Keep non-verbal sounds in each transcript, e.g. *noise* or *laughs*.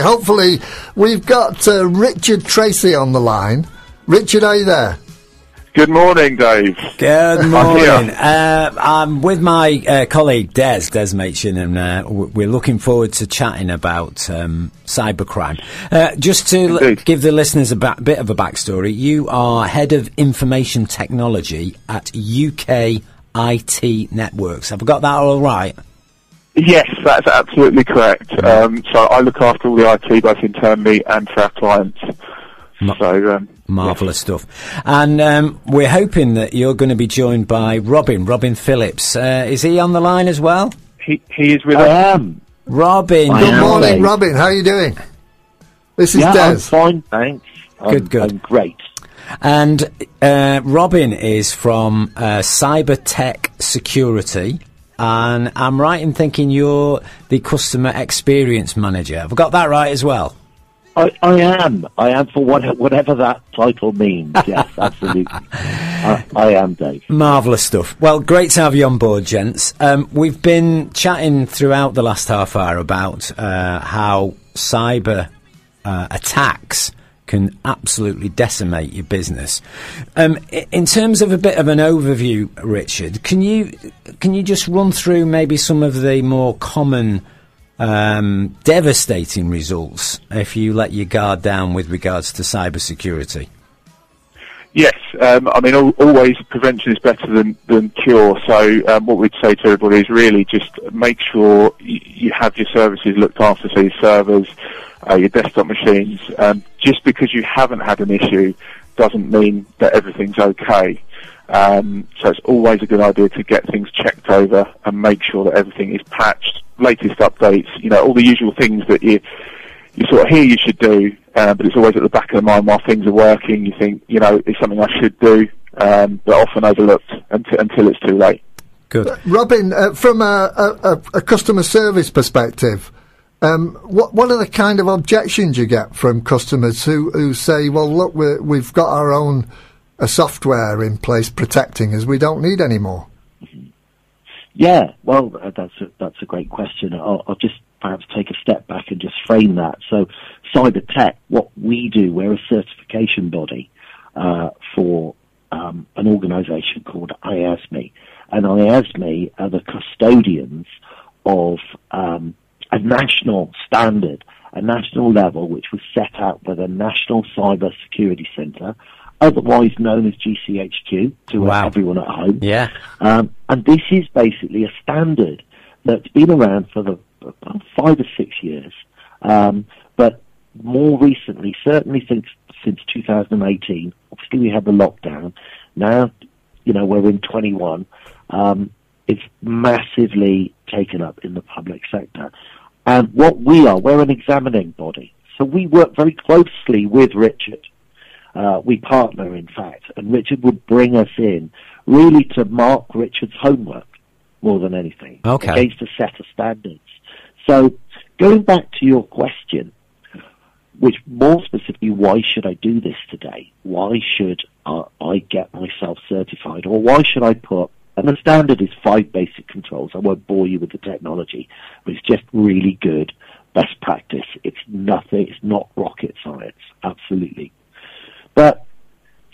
Hopefully, we've got uh, Richard Tracy on the line. Richard, are you there? Good morning, Dave. Good morning. Uh, I'm with my uh, colleague Des, Des Machin, and uh, we're looking forward to chatting about um, cybercrime. Uh, just to l- give the listeners a ba- bit of a backstory, you are head of information technology at UK IT Networks. Have I got that all right? Yes, that's absolutely correct. Um, so I look after all the IT both internally and for our clients. Ma- so um, Marvellous stuff. And um, we're hoping that you're going to be joined by Robin, Robin Phillips. Uh, is he on the line as well? he he is with I us. am. Robin. I Good am. morning, Dave. Robin. How are you doing? This is yeah, I'm Des. fine, thanks. I'm, Good, good. I'm great. And uh, Robin is from uh, Cyber Tech Security. And I'm right in thinking you're the customer experience manager. Have I got that right as well? I, I am. I am for what, whatever that title means. *laughs* Yes, absolutely. I, I am, Dave. Marvellous stuff. Well, great to have you on board, gents. Um, we've been chatting throughout the last half hour about uh, how cyber uh, attacks can absolutely decimate your business. Um, in terms of a bit of an overview, Richard, can you can you just run through maybe some of the more common um, devastating results if you let your guard down with regards to cybersecurity? Yes, um, I mean al- always prevention is better than, than cure. So um, what we'd say to everybody is really just make sure you have your services looked after, so your servers, uh, your desktop machines. Um, just because you haven't had an issue doesn't mean that everything's okay. Um, so it's always a good idea to get things checked over and make sure that everything is patched, latest updates, you know, all the usual things that you you sort of hear you should do, uh, but it's always at the back of the mind while things are working. You think, you know, it's something I should do, um, but often overlooked until, until it's too late. Good. Robin, uh, from a, a, a- a customer service perspective, um, what what are the kind of objections you get from customers who, who say, "Well, look, we're, we've got our own uh, software in place protecting us. We don't need any more." Yeah, well, uh, that's a, that's a great question. I'll, I'll just perhaps take a step back and just frame that. So, cyber tech, what we do, we're a certification body uh, for um, an organisation called IASME, and IASME are the custodians of um, a national standard, a national level, which was set out by the National Cyber Security Centre, otherwise known as GCHQ to Wow. everyone at home. Yeah. Um, and this is basically a standard that's been around for the five or six years, um, but more recently, certainly since since 2018. Obviously, we had the lockdown. Now, you know, we're in 21. Um, it's massively taken up in the public sector, and what we are, we're an examining body, so we work very closely with Richard. Uh, we partner, in fact, and Richard would bring us in really to mark Richard's homework more than anything Okay. against a set of standards. So, going back to your question, which more specifically, why should I do this today? Why should uh, I get myself certified, or why should I put? And the standard is five basic controls. I won't bore you with the technology, but it's just really good best practice. It's nothing. It's not rocket science. Absolutely. But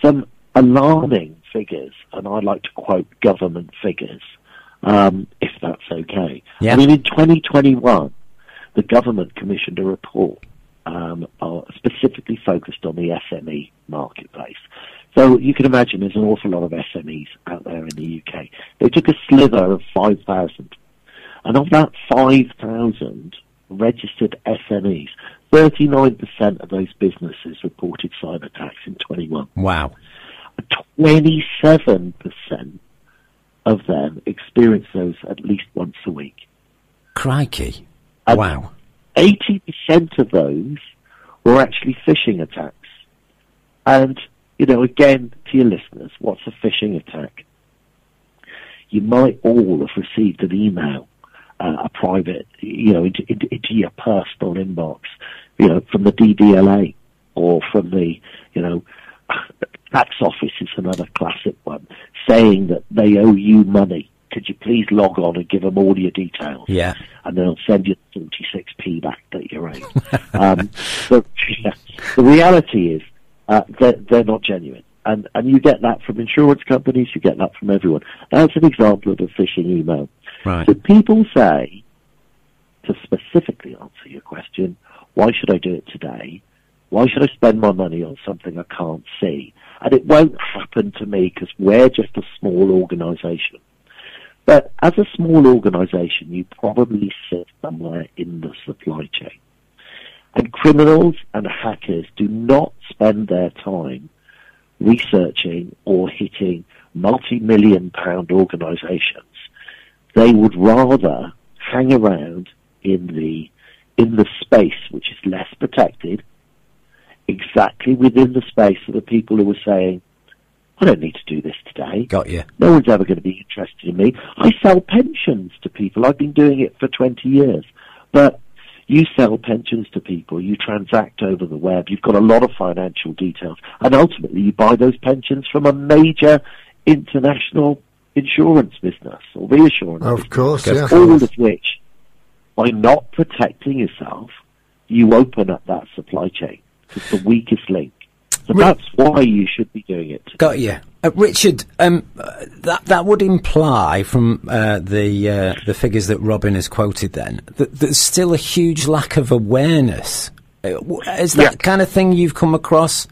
some alarming figures, and I like to quote government figures, um, that's okay. Yeah. I mean, in 2021, the government commissioned a report um, uh, specifically focused on the SME marketplace. So you can imagine there's an awful lot of SMEs out there in the UK. They took a sliver of 5,000. And of that 5,000 registered SMEs, 39% of those businesses reported cyber attacks in 21. Wow. 27% of them experience those at least once a week. Crikey. And wow. 80% of those were actually phishing attacks. And, you know, again, to your listeners, what's a phishing attack? You might all have received an email, uh, a private, you know, into, into, into your personal inbox, you know, from the DVLA or from the, you know, tax office is another classic one, saying that they owe you money could you please log on and give them all your details? Yeah. And they'll send you 46p back that you're owed. *laughs* um, yeah, the reality is, uh, they're, they're not genuine. And, and you get that from insurance companies, you get that from everyone. That's an example of a phishing email. Right. So people say, to specifically answer your question, why should I do it today? Why should I spend my money on something I can't see? And it won't happen to me because we're just a small organisation. But as a small organisation, you probably sit somewhere in the supply chain. And criminals and hackers do not spend their time researching or hitting multi-million pound organisations. They would rather hang around in the in the space which is less protected, exactly within the space of the people who were saying, I don't need to do this today. Got you. No one's ever going to be interested in me. I sell pensions to people. I've been doing it for 20 years. But you sell pensions to people, you transact over the web, you've got a lot of financial details, and ultimately you buy those pensions from a major international insurance business or reassurance Of business. course, Of yeah. All of which, by not protecting yourself, you open up that supply chain. It's the weakest link. So Ri- that's why you should be doing it. Got you, uh, Richard. Um, that that would imply from uh, the uh, the figures that Robin has quoted. Then that there's still a huge lack of awareness. Uh, Is that Yeah. kind of thing you've come across?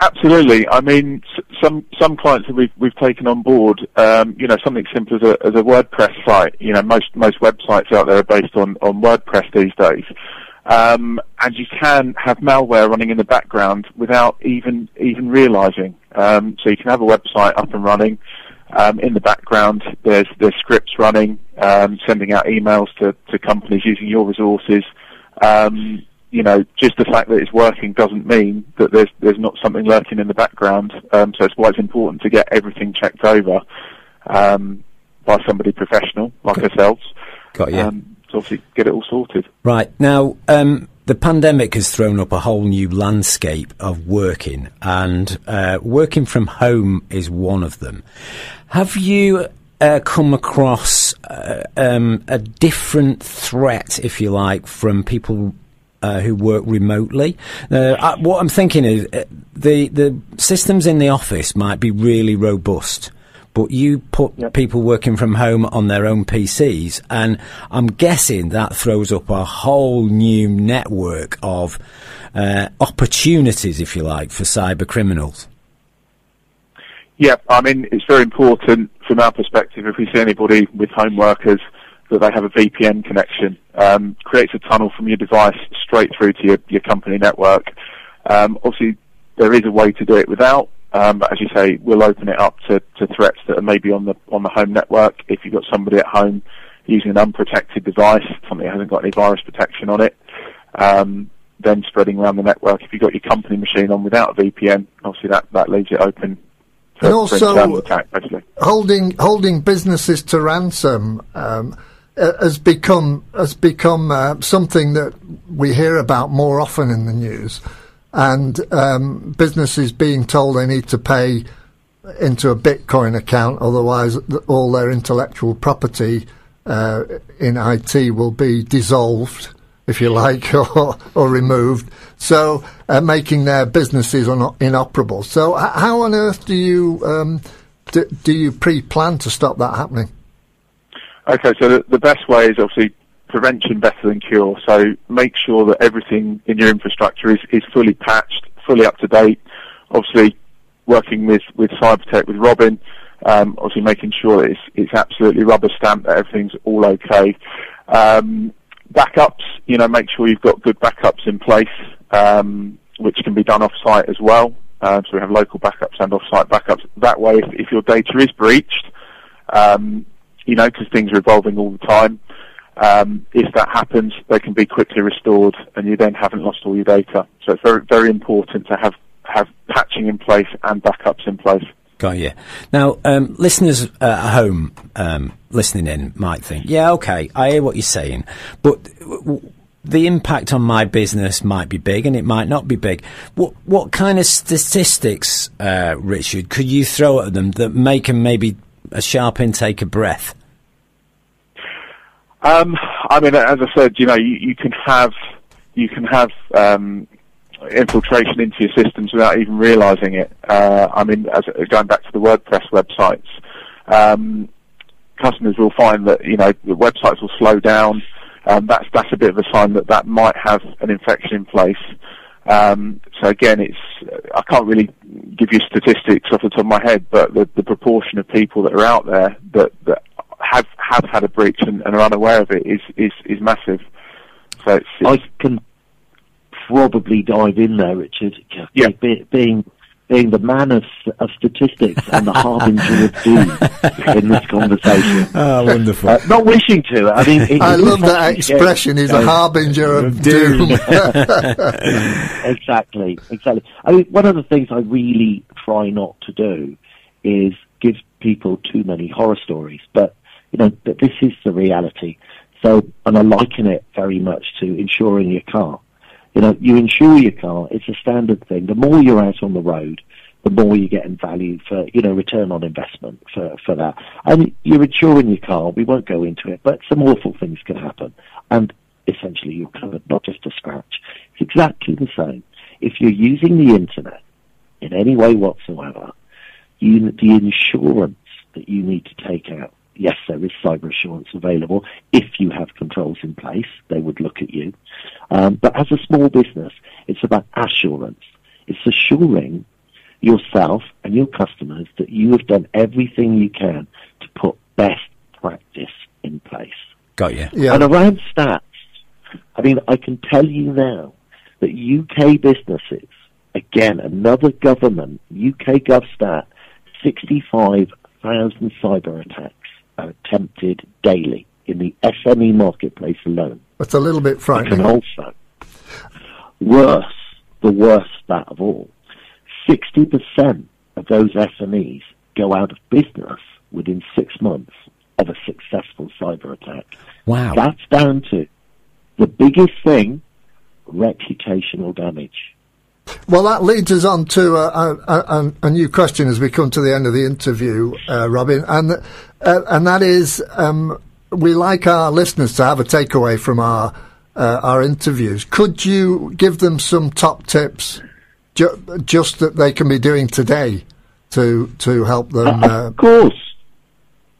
Absolutely. I mean, some some clients that we've we've taken on board, um, you know, something simple as a as a WordPress site. You know, most most websites out there are based on on WordPress these days, um, and you can have malware running in the background without even even realizing. Um, so you can have a website up and running. Um, in the background, there's there's scripts running, um, sending out emails to, to companies using your resources. Um, you know, just the fact that it's working doesn't mean that there's there's not something lurking in the background. Um, so it's why it's important to get everything checked over um, by somebody professional like ourselves. Got you. To obviously get it all sorted. Right now, um, the pandemic has thrown up a whole new landscape of working, and uh, working from home is one of them. Have you uh, come across uh, um, a different threat, if you like, from people? Uh, who work remotely. Uh, I, what I'm thinking is uh, the the systems in the office might be really robust, but you put Yep. people working from home on their own PCs, and I'm guessing that throws up a whole new network of uh, opportunities, if you like, for cyber criminals. Yeah, I mean, it's very important from our perspective if we see anybody with home workers that they have a VPN connection. Um, creates a tunnel from your device straight through to your, your company network. Um, obviously, there is a way to do it without, um, but as you say, we'll open it up to, to threats that are maybe on the on the home network. If you've got somebody at home using an unprotected device, something that hasn't got any virus protection on it, um, then spreading around the network. If you've got your company machine on without a VPN, obviously that, that leaves it open for, And also- attack, holding holding businesses to ransom um, has become has become uh, something that we hear about more often in the news, and um, businesses being told they need to pay into a Bitcoin account, otherwise all their intellectual property uh, in IT will be dissolved, if you *laughs* like, or, or removed. So uh, making their businesses un- inoperable. So how on earth do you um, do, do you pre-plan to stop that happening? Okay, so the, the best way is obviously prevention better than cure. So make sure that everything in your infrastructure is, is fully patched, fully up to date. Obviously, working with, with Cybertech, with Robin, um, obviously making sure it's, it's absolutely rubber stamped, that everything's all okay. Um, backups, you know, make sure you've got good backups in place, um, which can be done off-site as well. Um, so we have local backups and off-site backups. That way, if, if your data is breached, um, you know, because things are evolving all the time. Um, if that happens, they can be quickly restored, and you then haven't lost all your data. So it's very, very important to have have patching in place and backups in place. Got you. Now, um, listeners uh, at home um, listening in might think, yeah, okay, I hear what you're saying, but w- the impact on my business might be big and it might not be big. What what kind of statistics, uh, Richard, could you throw at them that make them maybe a sharp intake of breath? Um, I mean, as I said, you know, you, you can have you can have um, infiltration into your systems without even realizing it. Uh, I mean, as, going back to the WordPress websites, um, customers will find that you know the websites will slow down. Um, that's that's a bit of a sign that that might have an infection in place. Um, so again, it's I can't really give you statistics off the top of my head, but the, the proportion of people that are out there that, that have have had a breach and, and are unaware of it is is, is massive. So it's, it's I can probably dive in there, Richard. Yeah. Be, being being the man of, of statistics and the harbinger of doom in this conversation. Oh, *laughs* wonderful. Uh, not wishing to. I mean, it, I it love that expression. He's a harbinger of doom. doom. *laughs* *laughs* exactly, exactly. I mean, one of the things I really try not to do is give people too many horror stories, but you know, but this is the reality. So, and I liken it very much to insuring your car. You know, you insure your car; it's a standard thing. The more you're out on the road, the more you get in value for, you know, return on investment for, for that. And you're insuring your car. We won't go into it, but some awful things can happen. And essentially you're covered, not just a scratch. It's exactly the same. If you're using the internet in any way whatsoever, you, the insurance that you need to take out, yes, there is cyber assurance available. If you have controls in place, they would look at you. Um, but as a small business, it's about assurance. It's assuring yourself and your customers that you have done everything you can to put best practice in place. Got you. Yeah. And around stats, I mean, I can tell you now that UK businesses, again, another government, UK GovStat, 65,000 cyber attacks are attempted daily in the SME marketplace alone. That's a little bit frightening. And frightening. also, worse, the worst that of all, 60% of those SMEs go out of business within six months of a successful cyber attack. Wow. That's down to the biggest thing, reputational damage. Well, that leads us on to a, a, a, a new question as we come to the end of the interview, uh, Robin, and uh, and that is, um, we like our listeners to have a takeaway from our uh, our interviews. Could you give them some top tips, ju- just that they can be doing today to to help them? Uh, of course,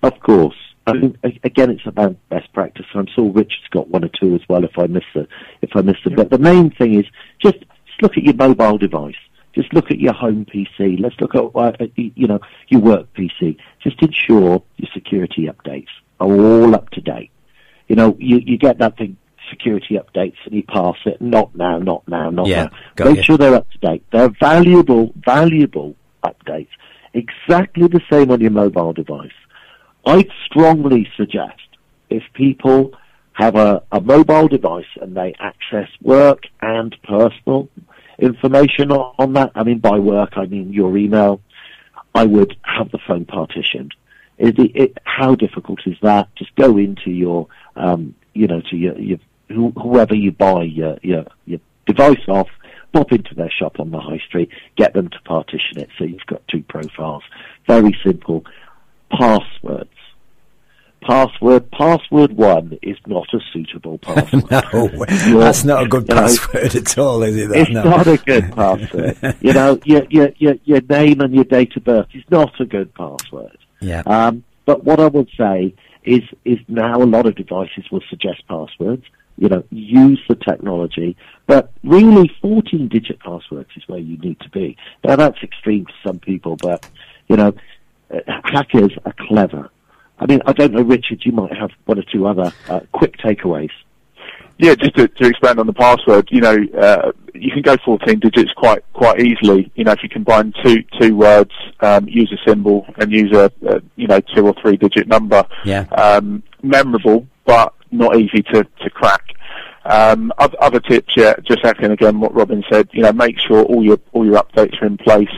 of course. I mean, again, it's about best practice. I'm sure Richard's got one or two as well. If I miss the, if I miss the, but the main thing is just, just look at your mobile device. Just look at your home PC. Let's look at, uh, uh, you know, your work PC. Just ensure your security updates are all up to date. You know, you, you get that thing, security updates, and you pass it. Not now, not now, not Yeah, now. Make you. sure they're up to date. They're valuable, valuable updates. Exactly the same on your mobile device. I'd strongly suggest if people have a, a mobile device and they access work and personal information on, on that, I mean by work I mean your email, I would have the phone partitioned. It, it, how difficult is that? Just go into your, um, you know, to your, your who, whoever you buy your, your your device off, pop into their shop on the high street, get them to partition it so you've got two profiles. Very simple. Passwords. Password. Password one is not a suitable *laughs* password. No, that's not a good you know, password at all, is it? That? it's No. not a good password. *laughs* you know, your, your, your, your name and your date of birth is not a good password. Yeah. Um, but what I would say is, is now a lot of devices will suggest passwords. You know, use the technology, but really 14 digit passwords is where you need to be. Now that's extreme to some people, but, you know, uh, hackers are clever. I mean, I don't know, Richard, you might have one or two other uh, quick takeaways. Yeah, just to, to expand on the password, you know, uh, you can go 14 digits quite quite easily. You know, if you combine two two words, um, use a symbol and use a, a you know two or three digit number. Yeah. Um, memorable, but not easy to to crack. Um, other, other tips, yeah, just echoing again what Robin said. You know, make sure all your all your updates are in place.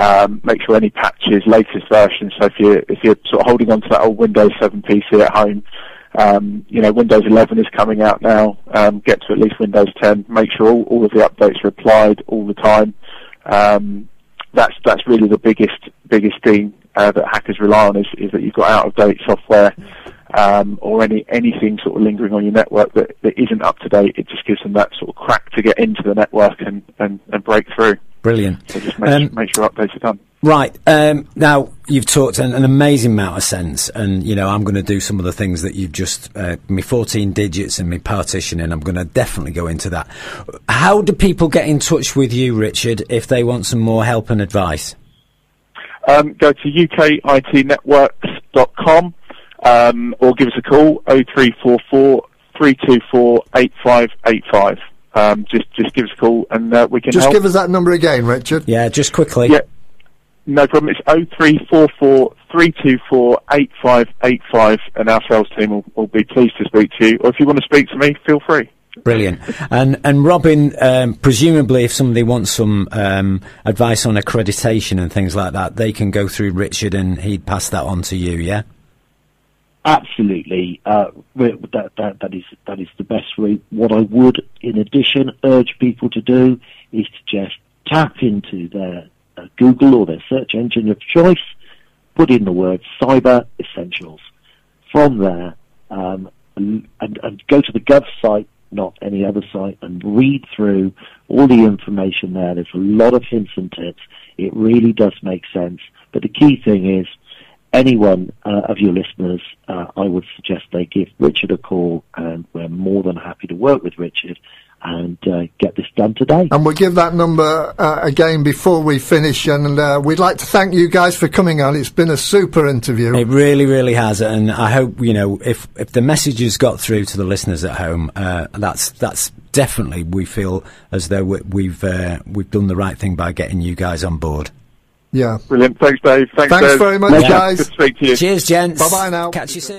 Um, make sure any patches, latest versions. So if you're if you're sort of holding on to that old Windows 7 PC at home, um, you know Windows 11 is coming out now. Um, get to at least Windows 10. Make sure all, all of the updates are applied all the time. Um, that's that's really the biggest biggest thing uh, that hackers rely on is, is that you've got out of date software um, or any anything sort of lingering on your network that, that isn't up to date. It just gives them that sort of crack to get into the network and, and, and break through. Brilliant. So just make, Um, make sure updates are done. Right. Um, now, you've talked an, an amazing amount of sense, and, you know, I'm going to do some of the things that you've just, uh, me 14 digits and me partitioning, I'm going to definitely go into that. How do people get in touch with you, Richard, if they want some more help and advice? Um, go to ukitnetworks.com um, or give us a call 0344 324 8585. Um, just just give us a call and uh, we can Just help. give us that number again, Richard. Yeah, just quickly. Yeah, no problem. It's 0344 324 8585 and our sales team will, will be pleased to speak to you. Or if you want to speak to me, feel free. Brilliant. And and Robin, um, presumably, if somebody wants some um, advice on accreditation and things like that, they can go through Richard and he'd pass that on to you. Yeah. Absolutely, uh, that, that that is that is the best route. What I would, in addition, urge people to do is to just tap into their uh, Google or their search engine of choice, put in the word cyber essentials. From there, um, and, and, and go to the Gov site, not any other site, and read through all the information there. There's a lot of hints and tips. It really does make sense. But the key thing is anyone uh, of your listeners, uh, I would suggest they give Richard a call, and we're more than happy to work with Richard and uh, get this done today. And we'll give that number uh, again before we finish. And uh, we'd like to thank you guys for coming on. It's been a super interview. It really, really has, and I hope you know if if the message has got through to the listeners at home, uh, that's that's definitely we feel as though we, we've uh, we've done the right thing by getting you guys on board. Yeah. Brilliant. Thanks, Dave. Thanks, Thanks Dave. very much, Yeah. guys. Good to speak to you. Cheers, gents. Bye-bye now. Catch you soon.